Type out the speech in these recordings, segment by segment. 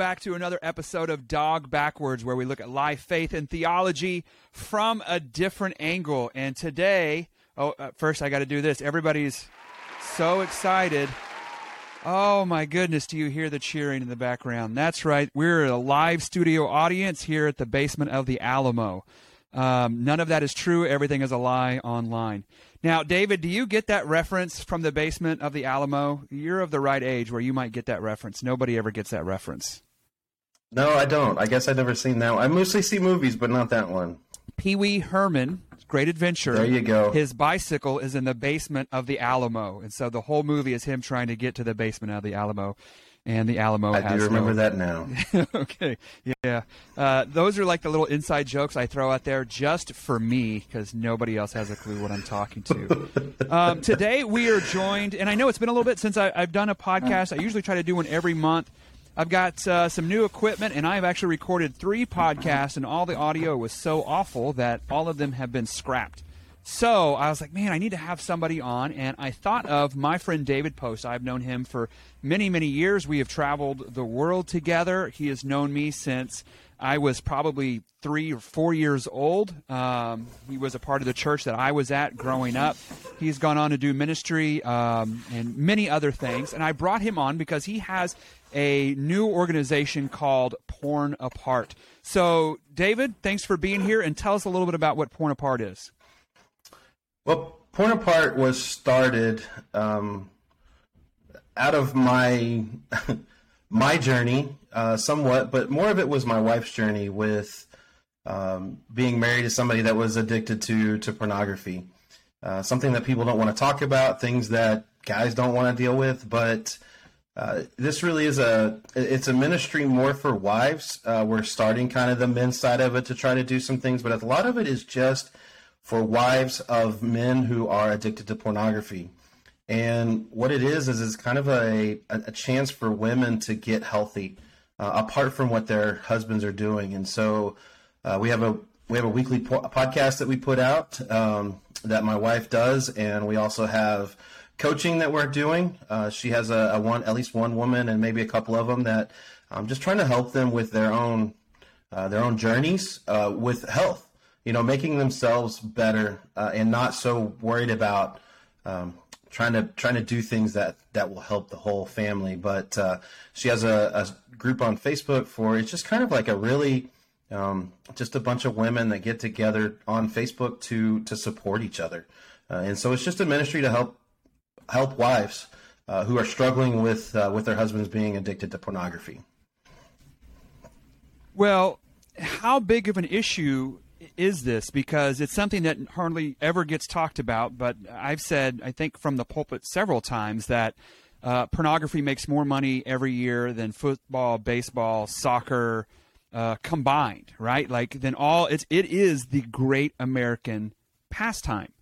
back to another episode of Dog Backwards, where we look at life, faith, and theology from a different angle. And today, oh, uh, first I got to do this. Everybody's so excited. Oh my goodness, do you hear the cheering in the background? That's right. We're a live studio audience here at the basement of the Alamo. Um, none of that is true. Everything is a lie online. Now, David, do you get that reference from the basement of the Alamo? You're of the right age where you might get that reference. Nobody ever gets that reference. No, I don't. I guess I've never seen that one. I mostly see movies, but not that one. Pee Wee Herman, Great Adventure. There you go. His bicycle is in the basement of the Alamo. And so the whole movie is him trying to get to the basement of the Alamo and the Alamo. I do remember no... that now. okay, yeah, uh, those are like the little inside jokes I throw out there just for me because nobody else has a clue what I'm talking to. um, today we are joined, and I know it's been a little bit since I, have done a podcast. I usually try to do one every month. I've got uh, some new equipment, and I've actually recorded three podcasts, and all the audio was so awful that all of them have been scrapped. So I was like, man, I need to have somebody on. And I thought of my friend David Post. I've known him for many, many years. We have traveled the world together. He has known me since I was probably three or four years old. Um, he was a part of the church that I was at growing up. He's gone on to do ministry um, and many other things. And I brought him on because he has a new organization called Porn Apart. So, David, thanks for being here and tell us a little bit about what Porn Apart is. Well, Porn Apart was started um, out of my my journey, uh, somewhat, but more of it was my wife's journey with um, being married to somebody that was addicted to to pornography. Uh, something that people don't want to talk about, things that guys don't want to deal with, but uh, this really is a it's a ministry more for wives. Uh, we're starting kind of the men's side of it to try to do some things, but a lot of it is just for wives of men who are addicted to pornography. And what it is is it's kind of a, a chance for women to get healthy uh, apart from what their husbands are doing. And so uh, we have a we have a weekly po- podcast that we put out um, that my wife does, and we also have coaching that we're doing. Uh, she has a, a, one at least one woman and maybe a couple of them that I'm just trying to help them with their own uh, their own journeys uh, with health you know, making themselves better uh, and not so worried about um, trying to trying to do things that that will help the whole family. But uh, she has a, a, group on Facebook for it's just kind of like a really um, just a bunch of women that get together on Facebook to to support each other, uh, and so it's just a ministry to help help wives uh, who are struggling with uh, with their husbands being addicted to pornography. Well, how big of an issue is this because it's something that hardly ever gets talked about. But I've said, I think from the pulpit several times that uh, pornography makes more money every year than football, baseball, soccer uh, combined, right? Like then all it's it is the great American pastime,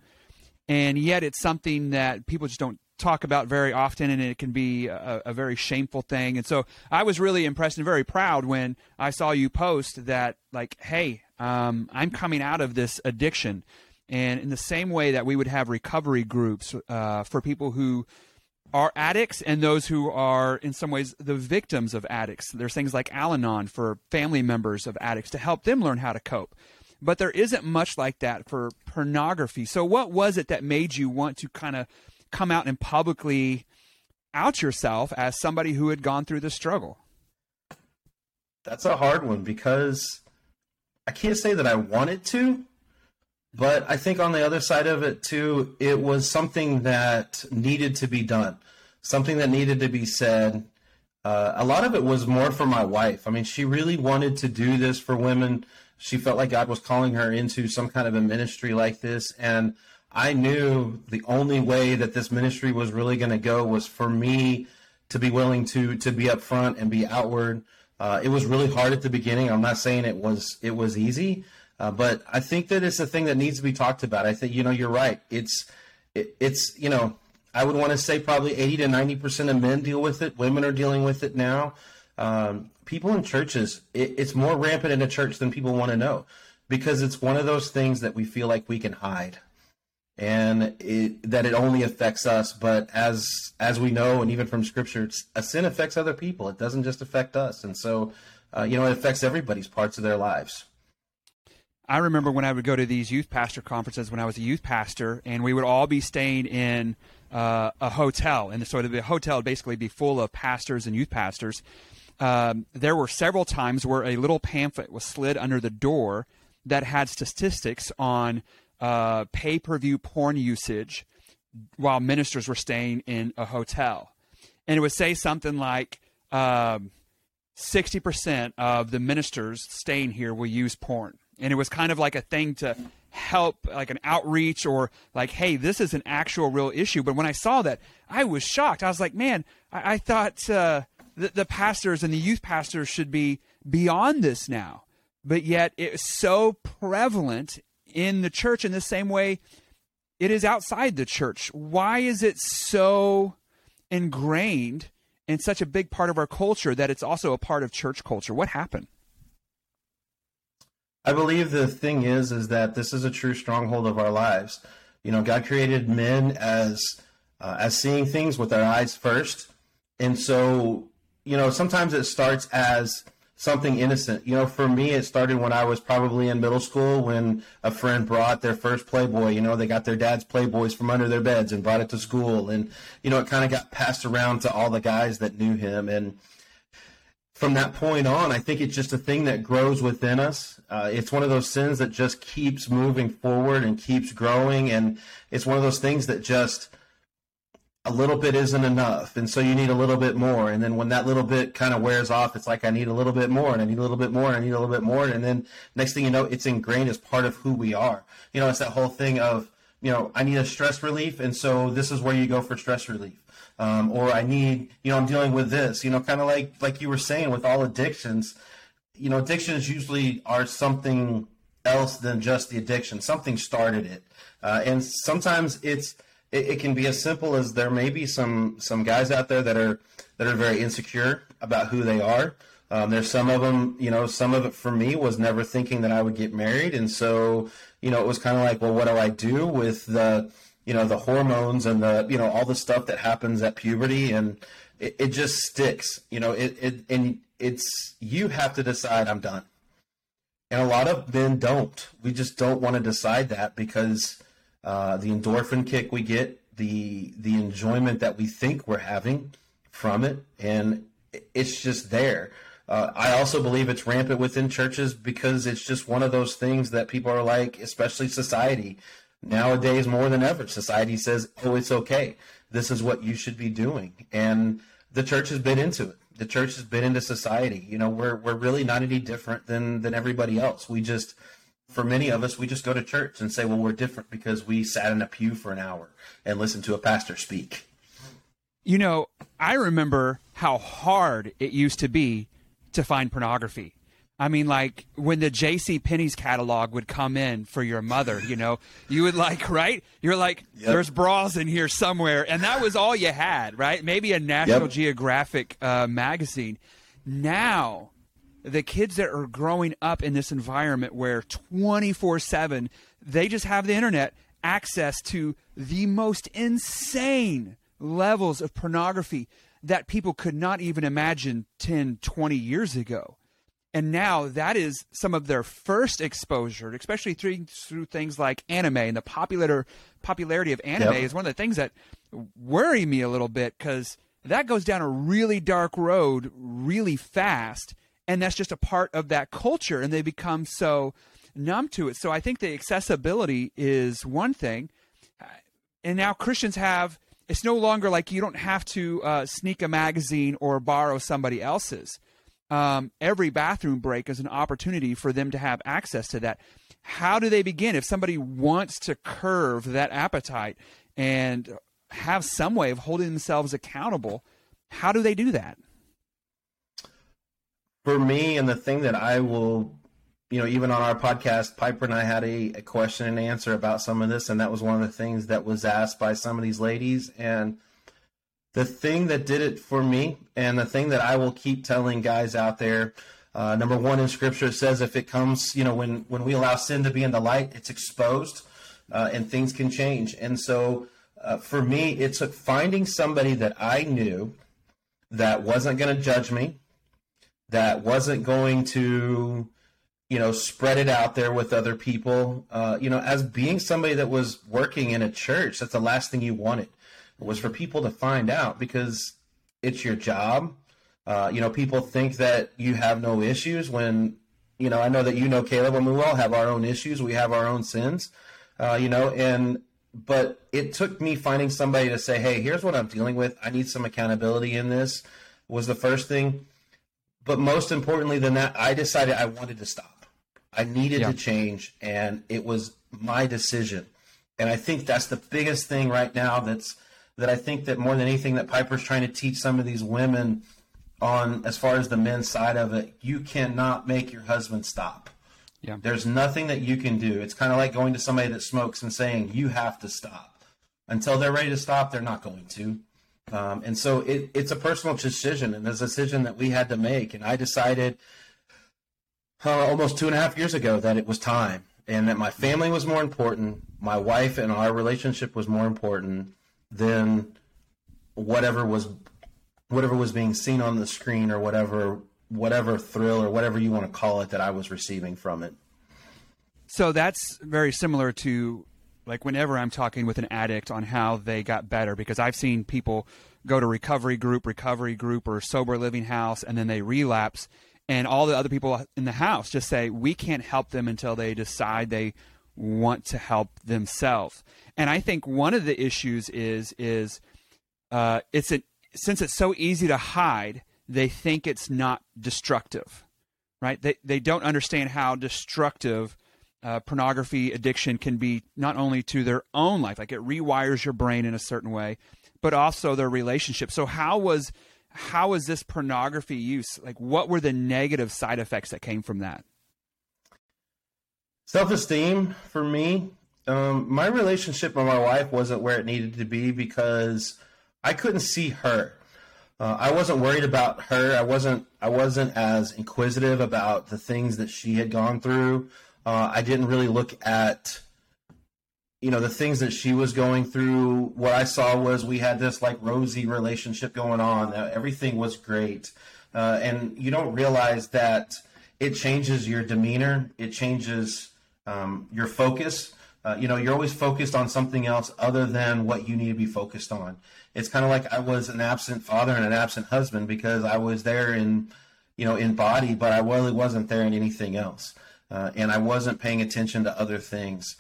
and yet it's something that people just don't talk about very often, and it can be a, a, very shameful thing. And so I was really impressed and very proud when I saw you post that, like, hey, um, I'm coming out of this addiction. And in the same way that we would have recovery groups uh, for people who are addicts and those who are, in some ways, the victims of addicts. There's things like Al Anon for family members of addicts to help them learn how to cope. But there isn't much like that for pornography. So, what was it that made you want to kind of come out and publicly out yourself as somebody who had gone through the struggle? That's a hard one because I can't say that I wanted to, but I think on the other side of it too, it was something that needed to be done, something that needed to be said. Uh, a lot of it was more for my wife. I mean, she really wanted to do this for women. She felt like God was calling her into some kind of a ministry like this, and I knew the only way that this ministry was really going to go was for me to be willing to to be upfront and be outward. Uh, it was really hard at the beginning. I'm not saying it was it was easy, uh, but I think that it's a thing that needs to be talked about. I think you know you're right. It's it, it's you know I would want to say probably 80 to 90 percent of men deal with it. Women are dealing with it now. Um, people in churches, it, it's more rampant in a church than people want to know because it's one of those things that we feel like we can hide and it, that it only affects us. But as as we know, and even from Scripture, a sin affects other people. It doesn't just affect us, and so uh, you know it affects everybody's parts of their lives. I remember when I would go to these youth pastor conferences when I was a youth pastor, and we would all be staying in uh, a hotel, and so the hotel would basically be full of pastors and youth pastors. Um, there were several times where a little pamphlet was slid under the door that had statistics on uh, pay per view porn usage while ministers were staying in a hotel. And it would say something like um, 60% of the ministers staying here will use porn. And it was kind of like a thing to help, like an outreach or like, hey, this is an actual real issue. But when I saw that, I was shocked. I was like, man, I, I thought uh, the, the pastors and the youth pastors should be beyond this now. But yet it's so prevalent in the church in the same way it is outside the church. Why is it so ingrained in such a big part of our culture that it's also a part of church culture? What happened? I believe the thing is is that this is a true stronghold of our lives. You know, God created men as uh, as seeing things with their eyes first, and so you know sometimes it starts as something innocent. You know, for me, it started when I was probably in middle school when a friend brought their first Playboy. You know, they got their dad's Playboys from under their beds and brought it to school. And, you know, it kind of got passed around to all the guys that knew him. And from that point on, I think it's just a thing that grows within us. Uh, it's one of those sins that just keeps moving forward and keeps growing. And it's one of those things that just, a little bit isn't enough and so you need a little bit more. And then when that little bit kind of wears off it's like i need a little bit more and i need a little bit more and i need a little bit more and then next thing you know it's ingrained as part of who we are. You know it's that whole thing of you know i need a stress relief and so this is where you go for stress relief. Um, or i need you know i'm dealing with this you know kind of like like you were saying with all addictions you know addictions usually are something else than just the addiction. Something started it. Uh, and sometimes it's it, it, can be as simple as there may be some some guys out there that are that are very insecure about who they are. Um, there's some of them, you know, some of it for me was never thinking that I would get married, and so you know it was kind of like, well, what do I do with the you know the hormones and the you know all the stuff that happens at puberty, and it, it just sticks, you know, it, it and it's you have to decide I'm done. And a lot of men don't. We just don't want to decide that because uh, the endorphin kick we get, the the enjoyment that we think we're having from it, and it's just there. Uh, I also believe it's rampant within churches because it's just one of those things that people are like, especially society. Nowadays, more than ever, society says, oh, it's okay. This is what you should be doing. And the church has been into it. The church has been into society. You know, we're, we're really not any different than, than everybody else. We just, for many of us, we just go to church and say, well, we're different because we sat in a pew for an hour and listened to a pastor speak. You know, I remember how hard it used to be to find pornography. I mean, like when the J.C. Penney's catalog would come in for your mother, you know, you would like, right? You're like, yep. there's bras in here somewhere, and that was all you had, right? Maybe a National yep. Geographic uh, magazine. Now the kids that are growing up in this environment where 24 7 they just have the internet access to the most insane levels of pornography that people could not even imagine 10 20 years ago. And now that is some of their first exposure especially through, through things like anime. And the popular popularity of anime yep. is one of the things that worry me a little bit because that goes down a really dark road really fast and that's just a part of that culture and they become so numb to it. So i think the accessibility is one thing. And now christians have it's no longer like you don't have to uh, sneak a magazine or borrow somebody else's. Um, every bathroom break is an opportunity for them to have access to that. How do they begin? If somebody wants to curve that appetite and have some way of holding themselves accountable how do they do that for me, and the thing that I will, you know, even on our podcast, Piper and I had a, a question and answer about some of this, and that was one of the things that was asked by some of these ladies. And the thing that did it for me, and the thing that I will keep telling guys out there, uh, number one in Scripture it says if it comes, you know, when when we allow sin to be in the light, it's exposed. uh, and things can change. And so uh, for me, it took finding somebody that I knew that wasn't going to judge me, that wasn't going to, you know, spread it out there with other people. Uh, you know, as being somebody that was working in a church, that's the last thing you wanted was for people to find out because it's your job. Uh, you know, people think that you have no issues when, you know, I know that you know, Caleb, when we all have our own issues, we have our own sins, uh, you know, and but it took me finding somebody to say, "Hey, here's what I'm dealing with. I need some accountability in this." Was the first thing, but most importantly than that, I decided I wanted to stop. I needed yeah. to change, and it was my decision. And I think that's the biggest thing right now. That's that I think that more than anything that Piper's trying to teach some of these women on as far as the men's side of it, you cannot make your husband stop. Yeah. There's nothing that you can do. It's kind of like going to somebody that smokes and saying, you have to stop. Until they're ready to stop, they're not going to. Um, and so it, it's a personal decision, and a decision that we had to make. And I decided uh, almost two and a half years ago that it was time, and that my family was more important, my wife and our relationship was more important than whatever was whatever was being seen on the screen or whatever whatever thrill or whatever you want to call it that I was receiving from it. So that's very similar to like whenever I'm talking with an addict on how they got better because I've seen people go to recovery group, recovery group or sober living house and then they relapse and all the other people in the house just say we can't help them until they decide they want to help themselves. And I think one of the issues is is uh, it's a, since it's so easy to hide, they think it's not destructive, right? They they don't understand how destructive uh, pornography addiction can be not only to their own life, like it rewires your brain in a certain way, but also their relationship. So how was how was this pornography use? Like, what were the negative side effects that came from that? Self esteem for me. Um, my relationship with my wife wasn't where it needed to be because I couldn't see her. Uh, I wasn't worried about her. I wasn't. I wasn't as inquisitive about the things that she had gone through. Uh, I didn't really look at, you know, the things that she was going through. What I saw was we had this like rosy relationship going on. Uh, everything was great, uh, and you don't realize that it changes your demeanor. It changes um, your focus. Uh, you know, you're always focused on something else other than what you need to be focused on it's kind of like I was an absent father and an absent husband because I was there in, you know, in body, but I really wasn't there in anything else. Uh, and I wasn't paying attention to other things.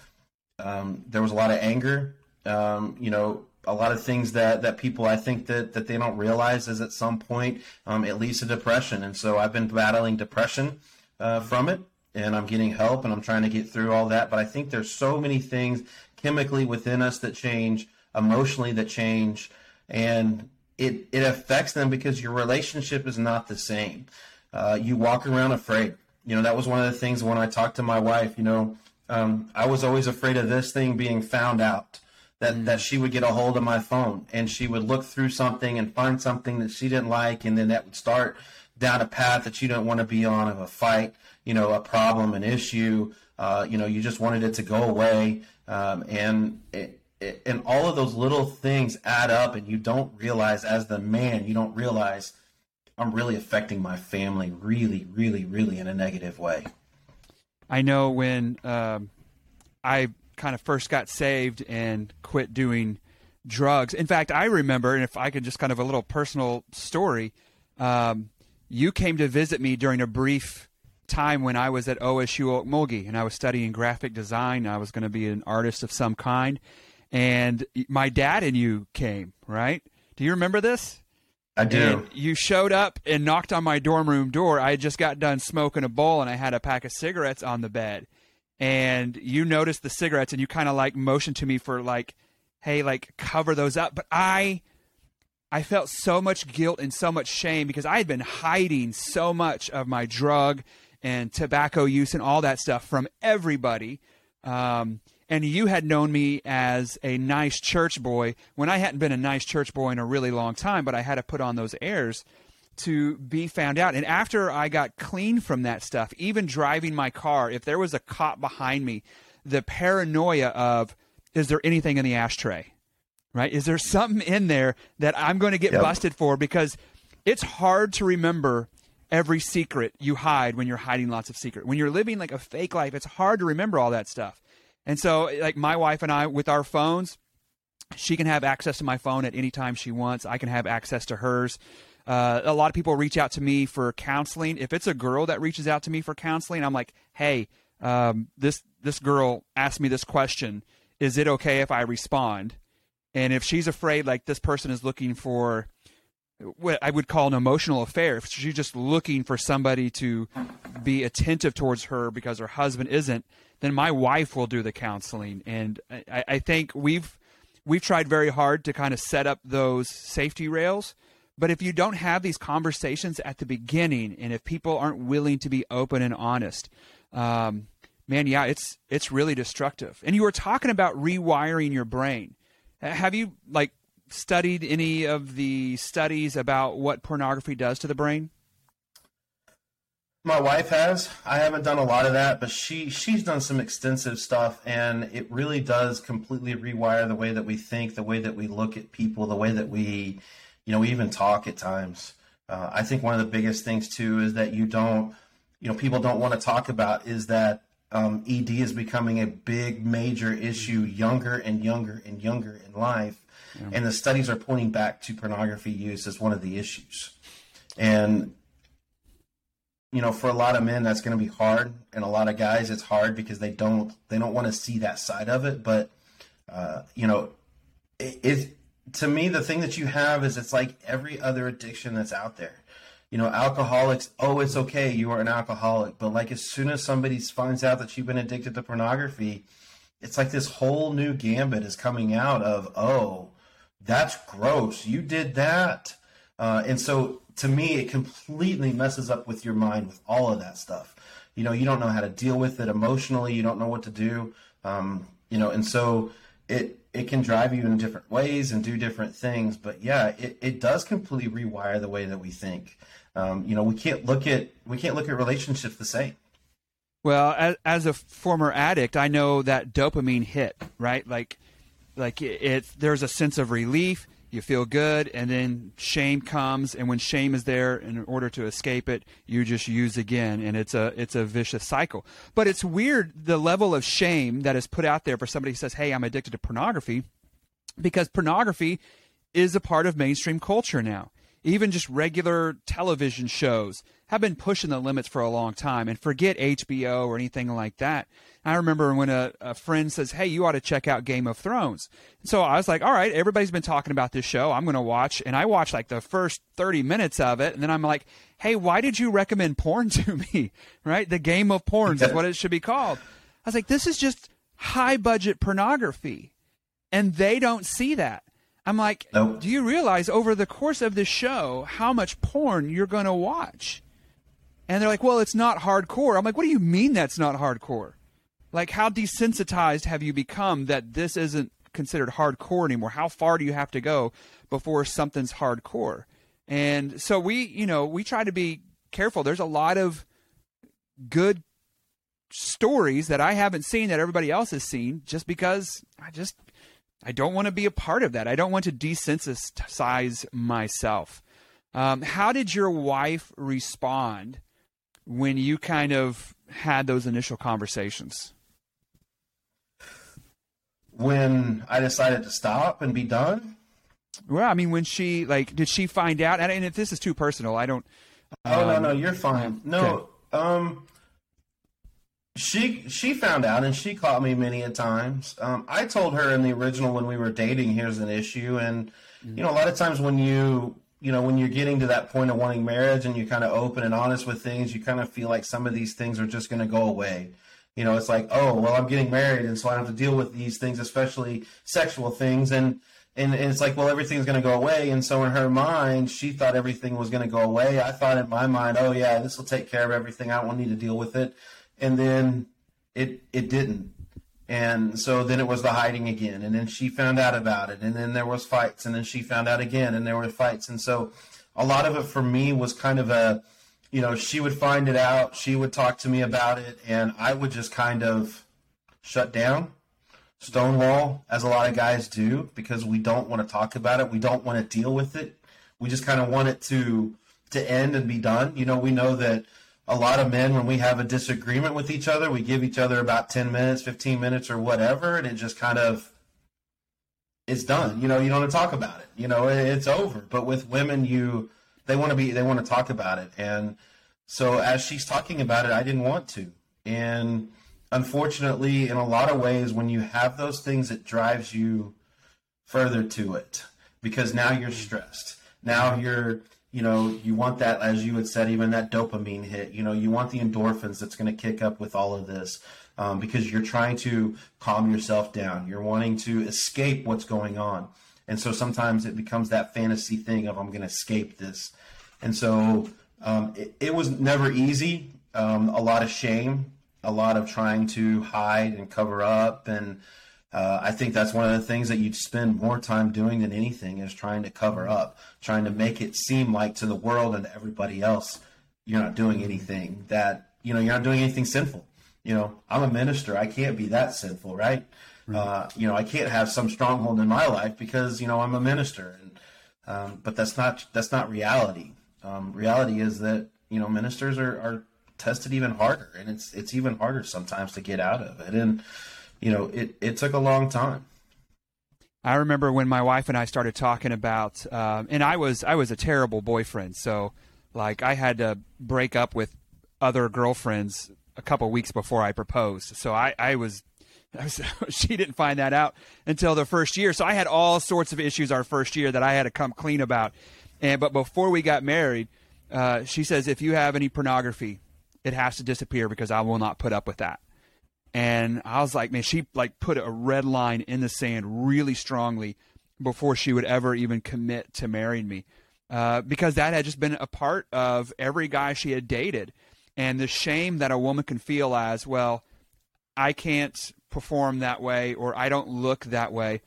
Um, there was a lot of anger, um, you know, a lot of things that, that people I think that, that they don't realize is at some point um, it leads to depression. And so I've been battling depression uh, from it and I'm getting help and I'm trying to get through all that. But I think there's so many things chemically within us that change, emotionally that change, and it it affects them because your relationship is not the same. Uh, you walk around afraid. You know that was one of the things when I talked to my wife. You know, um, I was always afraid of this thing being found out. That, mm. that she would get a hold of my phone and she would look through something and find something that she didn't like and then that would start down a path that you don't want to be on of a fight you know a problem an issue uh, you know you just wanted it to go away um, and it, and all of those little things add up and you don't realize as the man you don't realize i'm really affecting my family really really really in a negative way i know when um, i kind of first got saved and quit doing drugs in fact i remember and if i could just kind of a little personal story um, you came to visit me during a brief time when i was at osu Okmulgee and i was studying graphic design i was going to be an artist of some kind and my dad and you came, right? Do you remember this? I do. And you showed up and knocked on my dorm room door. I just got done smoking a bowl and I had a pack of cigarettes on the bed. And you noticed the cigarettes and you kind of like motioned to me for like, hey, like cover those up. But I I felt so much guilt and so much shame because I had been hiding so much of my drug and tobacco use and all that stuff from everybody. Um, and you had known me as a nice church boy when I hadn't been a nice church boy in a really long time, but I had to put on those airs to be found out. And after I got clean from that stuff, even driving my car, if there was a cop behind me the paranoia of is there anything in the ashtray? Right? Is there something in there that I'm going to get yep. busted for? Because it's hard to remember every secret you hide when you're hiding lots of secret. When you're living like a fake life, it's hard to remember all that stuff. And so, like my wife and I, with our phones, she can have access to my phone at any time she wants. I can have access to hers. Uh, a lot of people reach out to me for counseling. If it's a girl that reaches out to me for counseling, I'm like, hey, um, this this girl asked me this question. Is it okay if I respond? And if she's afraid, like this person is looking for what I would call an emotional affair, if she's just looking for somebody to be attentive towards her because her husband isn't, then my wife will do the counseling. And I, I think we've we've tried very hard to kind of set up those safety rails but if you don't have these conversations at the beginning, and if people aren't willing to be open and honest, um, man, yeah, it's it's really destructive. And you were talking about rewiring your brain. Have you like studied any of the studies about what pornography does to the brain? My wife has. I haven't done a lot of that, but she she's done some extensive stuff, and it really does completely rewire the way that we think, the way that we look at people, the way that we you know, we even talk at times. Uh, I think one of the biggest things too is that you don't, you know, people don't want to talk about is that um, ED is becoming a big, major issue younger and younger and younger in life. Yeah. And the studies are pointing back to pornography use as one of the issues. And, you know, for a lot of men, that's going to be hard. And a lot of guys, it's hard because they don't, they don't want to see that side of it. But, uh, you know, it, it to me, the thing that you have is it's like every other addiction that's out there. You know, alcoholics, oh, it's okay, you are an alcoholic. But like as soon as somebody finds out that you've been addicted to pornography, it's like this whole new gambit is coming out of, oh, that's gross. You did that. Uh, and so to me, it completely messes up with your mind with all of that stuff. You know, you don't know how to deal with it emotionally. You don't know what to do. Um, you know, and so it it can drive you in different ways and do different things. But yeah, it, it does completely rewire the way that we think. Um, you know, we can't look at we can't look at relationships the same. Well, as, as a former addict, I know that dopamine hit right. Like, like it, it there's a sense of relief you feel good and then shame comes and when shame is there in order to escape it you just use again and it's a it's a vicious cycle. But it's weird the level of shame that is put out there for somebody who says hey i'm addicted to pornography because pornography is a part of mainstream culture now even just regular television shows have been pushing the limits for a long time and forget HBO or anything like that. I remember when a, a friend says, Hey, you ought to check out Game of Thrones. So I was like, All right, everybody's been talking about this show. I'm going to watch. And I watched like the first 30 minutes of it. And then I'm like, Hey, why did you recommend porn to me? right? The game of porns is what it should be called. I was like, This is just high budget pornography. And they don't see that. I'm like, nope. do you realize over the course of the show how much porn you're going to watch? And they're like, well, it's not hardcore. I'm like, what do you mean that's not hardcore? Like, how desensitized have you become that this isn't considered hardcore anymore? How far do you have to go before something's hardcore? And so we, you know, we try to be careful. There's a lot of good stories that I haven't seen that everybody else has seen just because I just I don't want to be a part of that. I don't want to desensitize myself. Um, how did your wife respond when you kind of had those initial conversations? When I decided to stop and be done? Well, I mean, when she, like, did she find out? And if this is too personal, I don't. Um, oh, no, no, um, you're fine. No, okay. um, she she found out and she caught me many a times. Um, I told her in the original when we were dating, here's an issue, and you know a lot of times when you you know when you're getting to that point of wanting marriage and you're kind of open and honest with things, you kind of feel like some of these things are just going to go away. You know, it's like oh well, I'm getting married, and so I have to deal with these things, especially sexual things, and and, and it's like well everything's going to go away. And so in her mind she thought everything was going to go away. I thought in my mind oh yeah this will take care of everything. I don't need to deal with it and then it it didn't. And so then it was the hiding again. And then she found out about it. And then there was fights. And then she found out again. And there were fights. And so a lot of it for me was kind of a you know she would find it out. She would talk to me about it. And i would just kind of shut down, stonewall, as a lot of guys do, because we don't want to talk about it. We don't want to deal with it. We just kind of want it to to end and be done. You know, we know that a lot of men, when we have a disagreement with each other, we give each other about 10 minutes, 15 minutes, or whatever, and it just kind of it's done. You know, you don't want to talk about it. You know, it's over. But with women, you they want to be they want to talk about it, and so as she's talking about it, I didn't want to, and unfortunately, in a lot of ways, when you have those things, it drives you further to it because now you're stressed. Now you're you know, you want that, as you had said, even that dopamine hit. You know, you want the endorphins that's going to kick up with all of this um, because you're trying to calm yourself down. You're wanting to escape what's going on. And so sometimes it becomes that fantasy thing of, I'm going to escape this. And so um, it, it, was never easy. Um, a lot of shame, a lot of trying to hide and cover up and uh, I think that's one of the things that you'd spend more time doing than anything is trying to cover up, trying to make it seem like to the world and to everybody else you're not doing anything that you know you're not doing anything sinful. You know, I'm a minister. I can't be that sinful, right? right. Uh, you know, I can't have some stronghold in my life because you know I'm a minister. And um, but that's not that's not reality. Um, reality is that you know ministers are, are tested even harder, and it's it's even harder sometimes to get out of it. And you know, it, it took a long time. I remember when my wife and I started talking about, um, and I was I was a terrible boyfriend, so like I had to break up with other girlfriends a couple weeks before I proposed. So I, I was, she didn't find that out until the first year. So I had all sorts of issues our first year that I had to come clean about. And but before we got married, uh, she says if you have any pornography, it has to disappear because I will not put up with that. And I was like, man, she like put a red line in the sand really strongly before she would ever even commit to marrying me. Uh, because that had just been a part of every guy she had dated. And the shame that a woman can feel as, well, I can't perform that way or I don't look that way.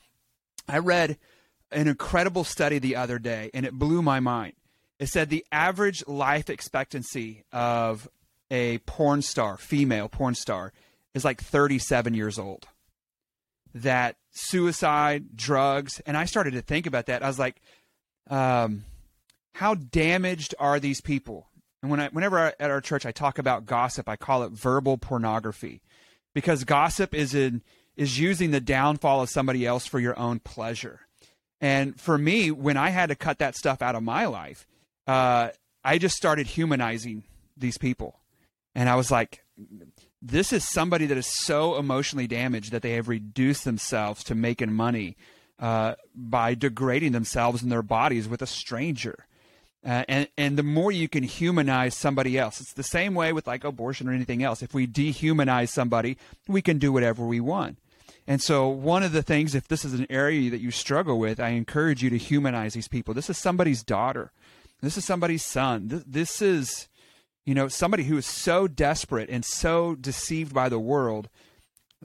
I read an incredible study the other day and it blew my mind. It said the average life expectancy of a porn star, female porn star, is like 37 years old. That suicide, drugs, and I started to think about that. I was like, um, how damaged are these people? And when I, whenever I, at our church I talk about gossip, I call it verbal pornography, because gossip is in is using the downfall of somebody else for your own pleasure. And for me, when I had to cut that stuff out of my life, uh, I just started humanizing these people, and I was like, this is somebody that is so emotionally damaged that they have reduced themselves to making money uh, by degrading themselves and their bodies with a stranger. Uh, and and the more you can humanize somebody else, it's the same way with like abortion or anything else. If we dehumanize somebody, we can do whatever we want. And so, one of the things, if this is an area that you struggle with, I encourage you to humanize these people. This is somebody's daughter. This is somebody's son. This, this is you know, somebody who is so desperate and so deceived by the world,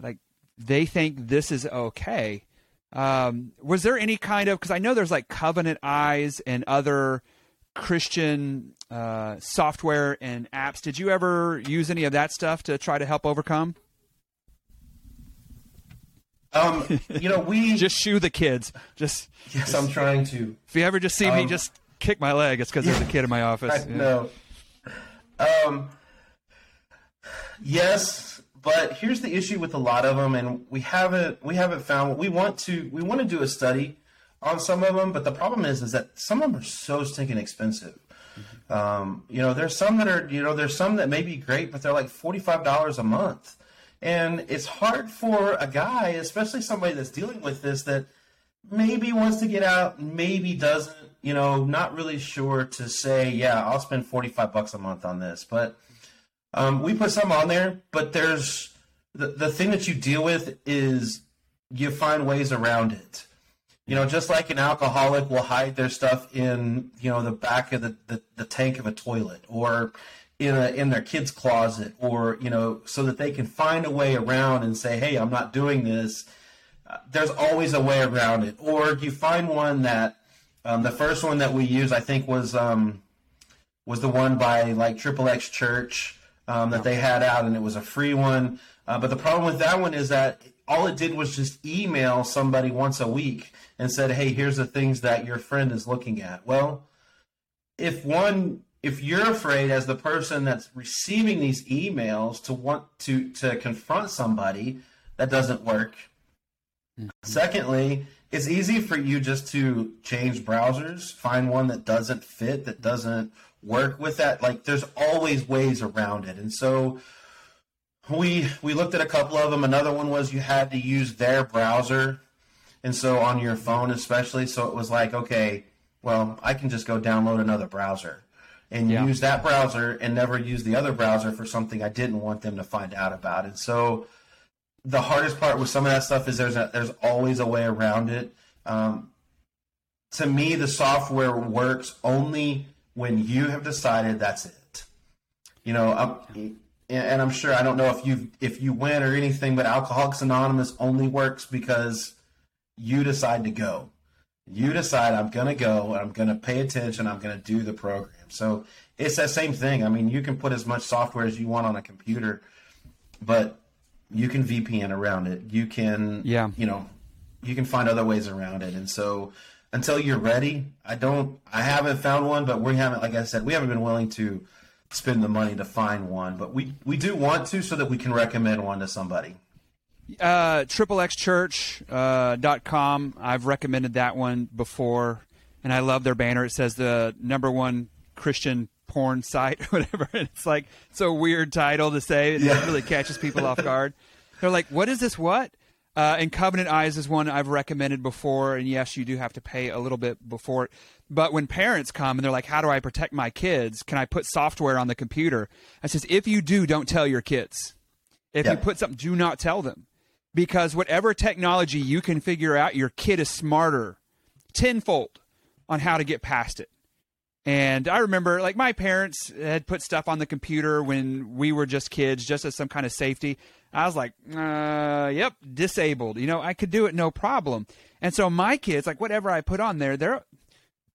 like they think this is okay. Um, was there any kind of because I know there's like Covenant Eyes and other Christian uh, software and apps. Did you ever use any of that stuff to try to help overcome? Um, you know, we just shoo the kids. Just yes, I'm trying to. If you ever just see um, me just kick my leg, it's because there's a kid in my office. I, yeah. No, um, yes, but here's the issue with a lot of them, and we haven't we haven't found what we want to. We want to do a study on some of them, but the problem is is that some of them are so stinking expensive. Mm-hmm. Um, you know, there's some that are you know there's some that may be great, but they're like forty five dollars a month, and it's hard for a guy, especially somebody that's dealing with this, that maybe wants to get out, maybe doesn't you know, not really sure to say, yeah, I'll spend 45 bucks a month on this. But um, we put some on there, but there's the, the thing that you deal with is you find ways around it. You know, just like an alcoholic will hide their stuff in, you know, the back of the, the, the tank of a toilet or in a in their kid's closet or, you know, so that they can find a way around and say, hey, I'm not doing this. Uh, there's always a way around it. Or you find one that um, the first one that we used, I think, was um, was the one by like Triple X Church. um, that they had out, and it was a free one. Uh, but the problem with that one is that all it did was just email somebody once a week and said, "Hey, here's the things that your friend is looking at." Well, if one if you're afraid as the person that's receiving these emails to want to to confront somebody, that doesn't work. Mm-hmm. Secondly, it's easy for you just to change browsers, find one that doesn't fit, that doesn't work with that. Like there's always ways around it. And so we we looked at a couple of them. Another one was you had to use their browser. And so on your phone especially, so it was like, okay, well, I can just go download another browser and yeah. use that browser and never use the other browser for something I didn't want them to find out about. And so the hardest part with some of that stuff is there's a, there's always a way around it. Um, to me, the software works only when you have decided that's it. You know, I'm, and I'm sure I don't know if you if you win or anything, but Alcoholics Anonymous only works because you decide to go. You decide I'm going to go and I'm going to pay attention. I'm going to do the program. So it's that same thing. I mean, you can put as much software as you want on a computer, but you can VPN around it. You can, yeah, you know, you can find other ways around it. And so until you're ready, I don't, I haven't found one, but we haven't, like I said, we haven't been willing to spend the money to find one, but we, we do want to so that we can recommend one to somebody. Uh, triplexchurch.com. Uh, com. I've recommended that one before, and I love their banner. It says the number one Christian porn site or whatever. And it's like it's a weird title to say. It yeah. really catches people off guard. They're like, "What is this? What?" Uh, and Covenant Eyes is one I've recommended before. And yes, you do have to pay a little bit before it. But when parents come and they're like, "How do I protect my kids? Can I put software on the computer?" I says, "If you do, don't tell your kids. If yeah. you put something, do not tell them, because whatever technology you can figure out, your kid is smarter tenfold on how to get past it." And I remember, like, my parents had put stuff on the computer when we were just kids, just as some kind of safety. I was like, uh, yep, disabled. You know, I could do it no problem. And so my kids, like, whatever I put on there, they're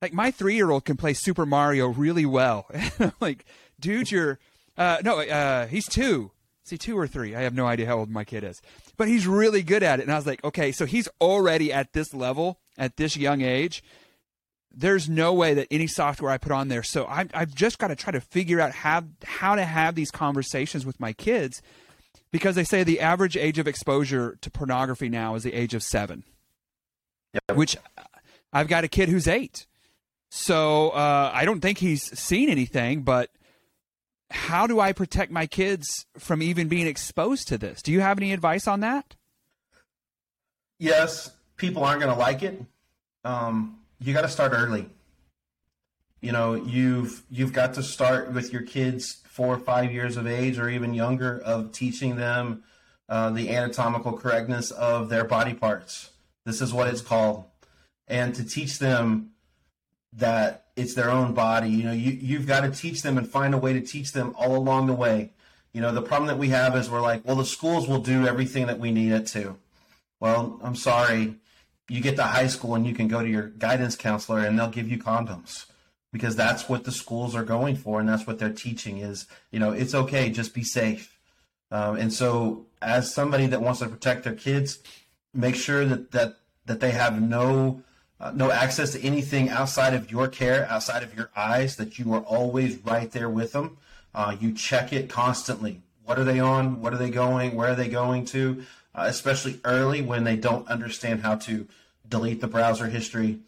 like, my three year old can play Super Mario really well. like, dude, you're, uh, no, uh, he's two. See, two or three. I have no idea how old my kid is, but he's really good at it. And I was like, okay, so he's already at this level at this young age there's no way that any software I put on there. So I've, I've just got to try to figure out how, how to have these conversations with my kids because they say the average age of exposure to pornography now is the age of seven, yep. which I've got a kid who's eight. So uh, I don't think he's seen anything, but how do I protect my kids from even being exposed to this? Do you have any advice on that? Yes, people aren't going to like it. Um, you got to start early. You know, you've you've got to start with your kids four or five years of age or even younger of teaching them uh, the anatomical correctness of their body parts. This is what it's called, and to teach them that it's their own body. You know, you you've got to teach them and find a way to teach them all along the way. You know, the problem that we have is we're like, well, the schools will do everything that we need it to. Well, I'm sorry you get to high school and you can go to your guidance counselor and they'll give you condoms because that's what the schools are going for and that's what they're teaching is. You know it's okay just be safe. Um, and so as somebody that wants to protect their kids make sure that that that they have no uh, no access to anything outside of your care outside of your eyes that you are always right there with them. Uh, you check it constantly. What are they on? What are they going? Where are they going to? Uh, especially early when they don't understand how to delete the browser history,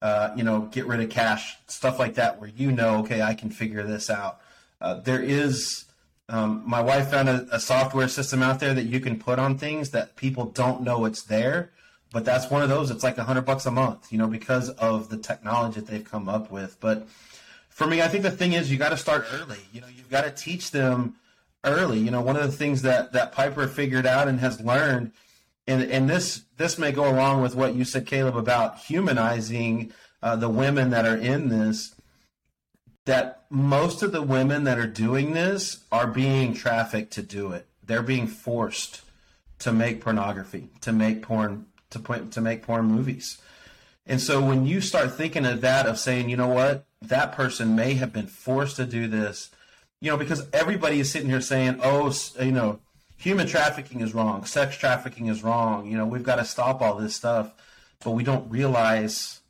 uh, you know, get rid of cache, stuff like that, where you know, okay, I can figure this out. Uh, there is, um, my wife found a, a, software system out there that you can put on things that people don't know it's there, but that's one of those. It's like a hundred bucks a month, you know, because of the technology that they've come up with. But for me, I think the thing is you got to start early. You know, you've got to teach them early. You know, one of the things that that Piper figured out and has learned and and this this may go along with what you said, Caleb, about humanizing uh, the women that are in this. That most of the women that are doing this are being trafficked to do it. They're being forced to make pornography, to make porn, to point, to make porn movies. And so when you start thinking of that, of saying, you know what, that person may have been forced to do this, you know, because everybody is sitting here saying, oh, you know, human trafficking is wrong, sex trafficking is wrong. You know, we've got to stop all this stuff, but we don't realize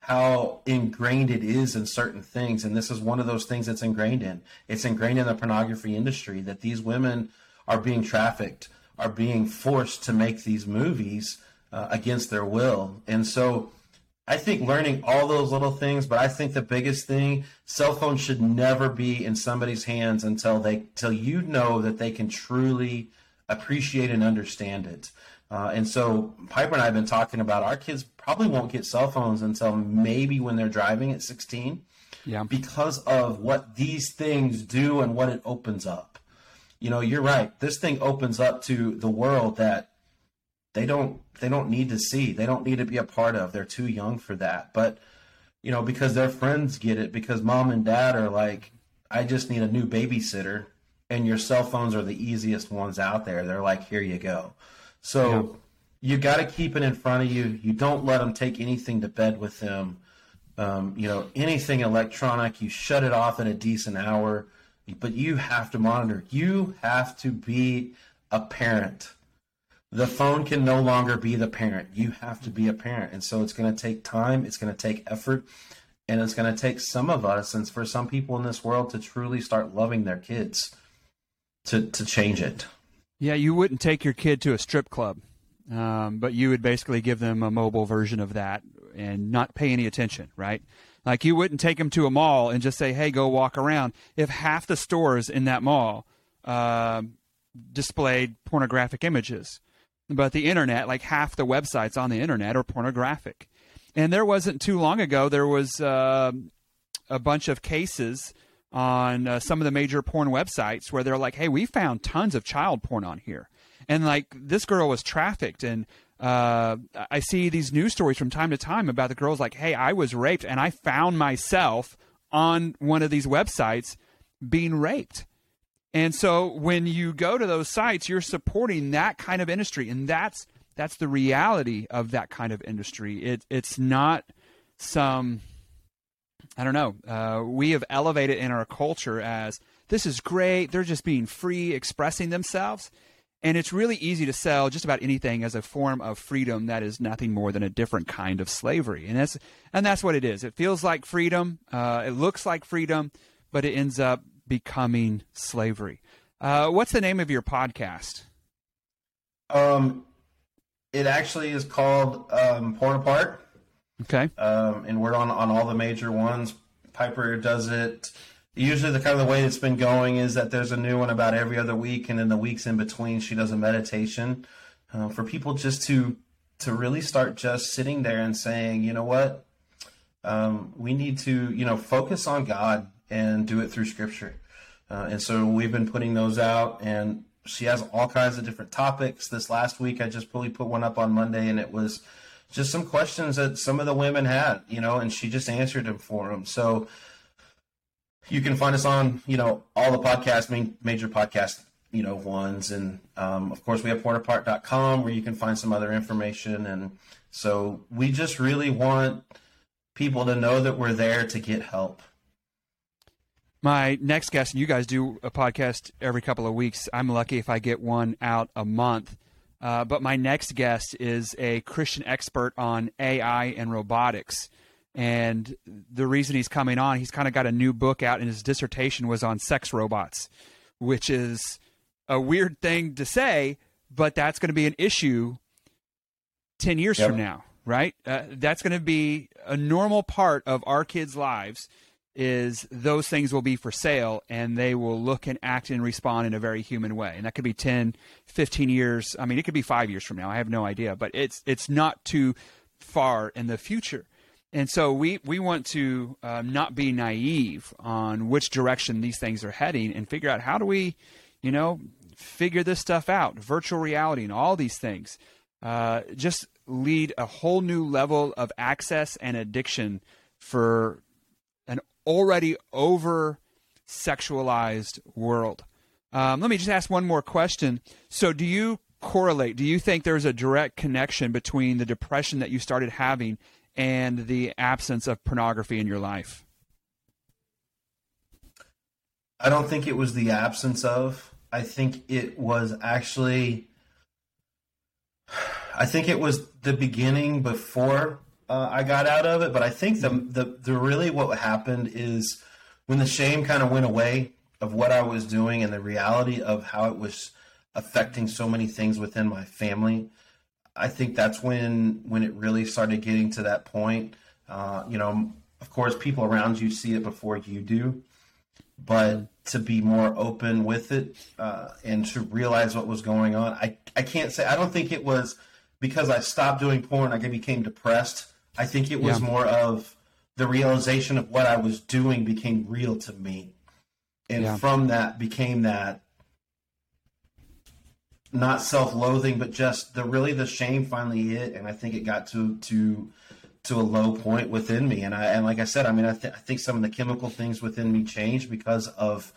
how ingrained it is in certain things. And this is one of those things that's ingrained in. It's ingrained in the pornography industry that these women are being trafficked, are being forced to make these movies uh, against their will. And so I think learning all those little things, but I think the biggest thing, cell phones should never be in somebody's hands until they till you know that they can truly appreciate and understand it. Uh, and so Piper and I have been talking about our kids probably won't get cell phones until maybe when they're driving at 16. Yeah. Because of what these things do and what it opens up. You know, you're right. This thing opens up to the world that they don't they don't need to see. They don't need to be a part of. They're too young for that. But you know, because their friends get it, because mom and dad are like, I just need a new babysitter, and your cell phones are the easiest ones out there. They're like, here you go. So yeah. you got to keep it in front of you. You don't let them take anything to bed with them. Um, you know, anything electronic, you shut it off at a decent hour, but you have to monitor. You have to be a parent the phone can no longer be the parent. You have to be a parent. And so it's going to take time, it's going to take effort, and it's going to take some of us, and for some people in this world, to truly start loving their kids to, to change it. Yeah, you wouldn't take your kid to a strip club, um, but you would basically give them a mobile version of that and not pay any attention, right? Like you wouldn't take them to a mall and just say, "Hey, go walk around." If half the stores in that mall uh, displayed pornographic images, but the internet, like half the websites on the internet, are pornographic. And there wasn't too long ago, there was uh, a bunch of cases on uh, some of the major porn websites where they're like, hey, we found tons of child porn on here. And like this girl was trafficked. And uh, I see these news stories from time to time about the girls like, hey, I was raped and I found myself on one of these websites being raped. And so when you go to those sites, you're supporting that kind of industry, and that's that's the reality of that kind of industry. It, it's not some I don't know. Uh, we have elevated in our culture as this is great. They're just being free, expressing themselves. And it's really easy to sell just about anything as a form of freedom that is nothing more than a different kind of slavery. And that's, and that's what it is. It feels like freedom. Uh, it looks like freedom, but it ends up becoming slavery. Uh, what's the name of your podcast? Um, it actually is called um, Porn Apart. Okay. Um, and we're on on all the major ones. Piper does it. Usually, the kind of the way it's been going is that there's a new one about every other week, and in the weeks in between, she does a meditation uh, for people just to to really start just sitting there and saying, you know what, um, we need to, you know, focus on God and do it through scripture. Uh, and so we've been putting those out, and she has all kinds of different topics. This last week, I just really put one up on Monday, and it was just some questions that some of the women had, you know, and she just answered them for them. So you can find us on, you know, all the podcast, main, major podcast, you know, ones. And um, of course, we have pornapart.com where you can find some other information. And so we just really want people to know that we're there to get help. My next guest, and you guys do a podcast every couple of weeks. I'm lucky if I get one out a month. Uh, but my next guest is a Christian expert on AI and robotics. And the reason he's coming on, he's kind of got a new book out, and his dissertation was on sex robots, which is a weird thing to say, but that's going to be an issue 10 years yep. from now, right? Uh, that's going to be a normal part of our kids' lives is those things will be for sale and they will look and act and respond in a very human way. And that could be 10, 15 years. I mean, it could be five years from now. I have no idea, but it's, it's not too far in the future. And so we, we want to um, not be naive on which direction these things are heading and figure out how do we, you know, figure this stuff out. Virtual reality and all these things uh, just lead a whole new level of access and addiction for already over sexualized world. Um, let me just ask one more question. So, do you correlate? Do you think there's a direct connection between the depression that you started having and the absence of pornography in your life? I don't think it was the absence of. I think it was actually. I think it was the beginning before uh, I got out of it, but I think the, the the really what happened is when the shame kind of went away of what I was doing and the reality of how it was affecting so many things within my family. I think that's when when it really started getting to that point. Uh, you know, of course, people around you see it before you do, but to be more open with it uh, and to realize what was going on, I I can't say I don't think it was because I stopped doing porn. I became depressed. I think it was yeah. more of the realization of what I was doing became real to me, and yeah. from that became that not self-loathing, but just the really the shame finally hit, and I think it got to to to a low point within me. And I and like I said, I mean, I, th- I think some of the chemical things within me changed because of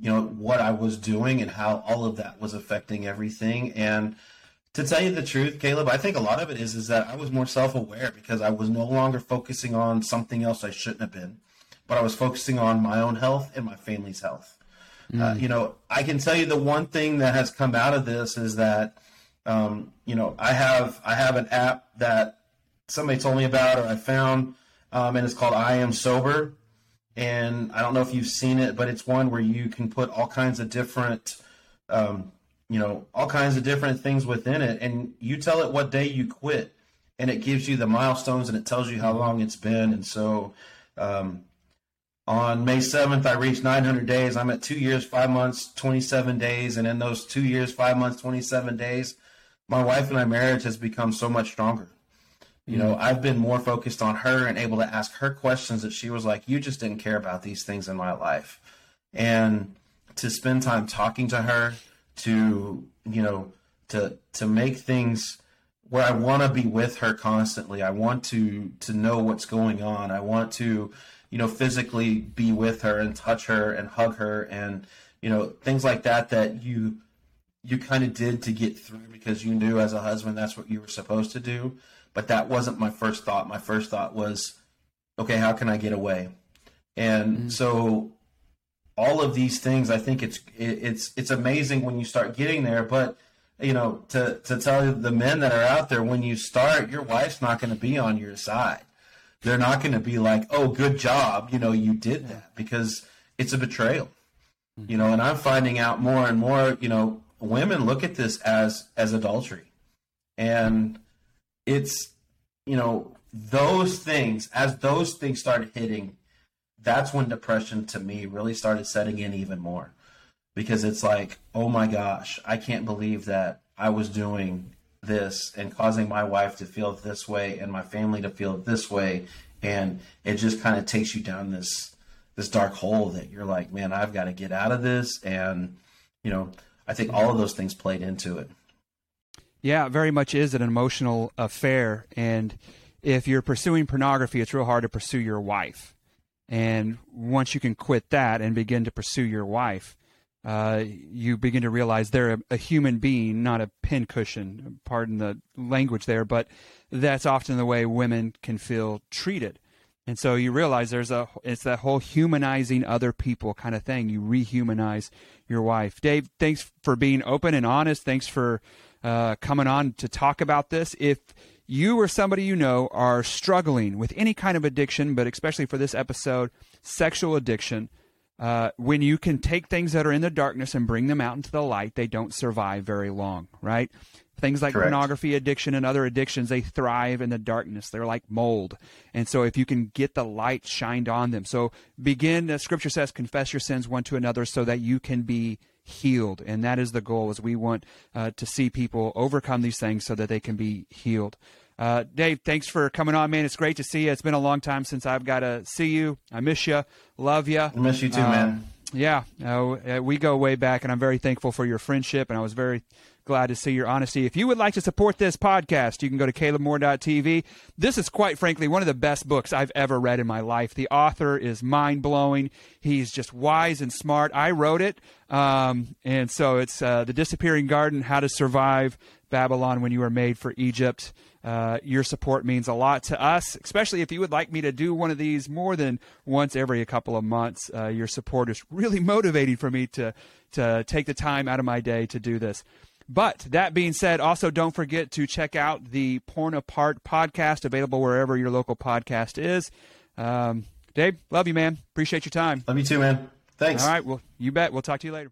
you know what I was doing and how all of that was affecting everything. And to tell you the truth, Caleb, I think a lot of it is is that I was more self-aware because I was no longer focusing on something else I shouldn't have been, but I was focusing on my own health and my family's health. Uh, mm. Uh, you know, I can tell you the one thing that has come out of this is that, um, you know, I have I have an app that somebody told me about or I found, um, and it's called I Am Sober. And I don't know if you've seen it, but it's one where you can put all kinds of different, um, you know, all kinds of different things within it, and you tell it what day you quit, and it gives you the milestones and it tells you how long it's been. And so, um, on May 7th, I reached 900 days. I'm at two years, five months, 27 days. And in those two years, five months, 27 days, my wife and my marriage has become so much stronger. You know, I've been more focused on her and able to ask her questions that she was like, You just didn't care about these things in my life. And to spend time talking to her, to, you know, to to make things where I want to be with her constantly. I want to to know what's going on. I want to you know, physically be with her and touch her and hug her and, you know, things like that that you you kind of did to get through because you knew as a husband that's what you were supposed to do. But that wasn't my first thought. My first thought was, okay, how can I get away? And mm-hmm. so all of these things, I think it's it's it's amazing when you start getting there. But you know, to to tell the men that are out there, when you start, your wife's not going to be on your side they're not going to be like, "Oh, good job, you know, you did that," because it's a betrayal. Mm-hmm. You know, and I'm finding out more and more. You know, women look at this as as adultery, and it's you know those things as those things start hitting. That's when depression to me really started setting in even more. Because it's like, oh my gosh, I can't believe that I was doing this and causing my wife to feel this way and my family to feel this way. And it just kind of takes you down this this dark hole that you're like man i've got to get out of this. And you know i think all of those things played into it. Yeah it very much is an emotional affair. And if you're pursuing pornography it's real hard to pursue your wife and once you can quit that and begin to pursue your wife uh, you begin to realize they're a, a, human being, not a pincushion. Pardon the language there, but that's often the way women can feel treated. And so you realize there's a it's that whole humanizing other people kind of thing. You rehumanize your wife. Dave, thanks for being open and honest. Thanks for uh, coming on to talk about this. If you or somebody you know are struggling with any kind of addiction, but especially for this episode, sexual addiction uh, when you can take things that are in the darkness and bring them out into the light, they don't survive very long, right? Things like Correct. pornography addiction and other addictions, they thrive in the darkness. They're like mold. And so if you can get the light shined on them. So begin, as scripture says, confess your sins one to another so that you can be healed. And that is the goal is we want uh, to see people overcome these things so that they can be healed. Uh, Dave, thanks for coming on, man. It's great to see you. It's been a long time since I've got to see you. I miss you. Love you. I miss you too, uh, man. Yeah, uh, we go way back, and I'm very thankful for your friendship, and I was very glad to see your honesty. If you would like to support this podcast, you can go to calebmoore.tv. This is quite frankly one of the best books I've ever read in my life. The author is mind blowing. He's just wise and smart. I wrote it, um, and so it's uh, The Disappearing Garden: How to Survive Babylon when you were made for Egypt. Uh, your support means a lot to us, especially if you would like me to do one of these more than once every a couple of months. Uh, your support is really motivating for me to to take the time out of my day to do this. But that being said, also don't forget to check out the Porn Apart podcast, available wherever your local podcast is. Um, Dave, love you, man. Appreciate your time. Love you too, man. Thanks. All right. Well, you bet. We'll talk to you later.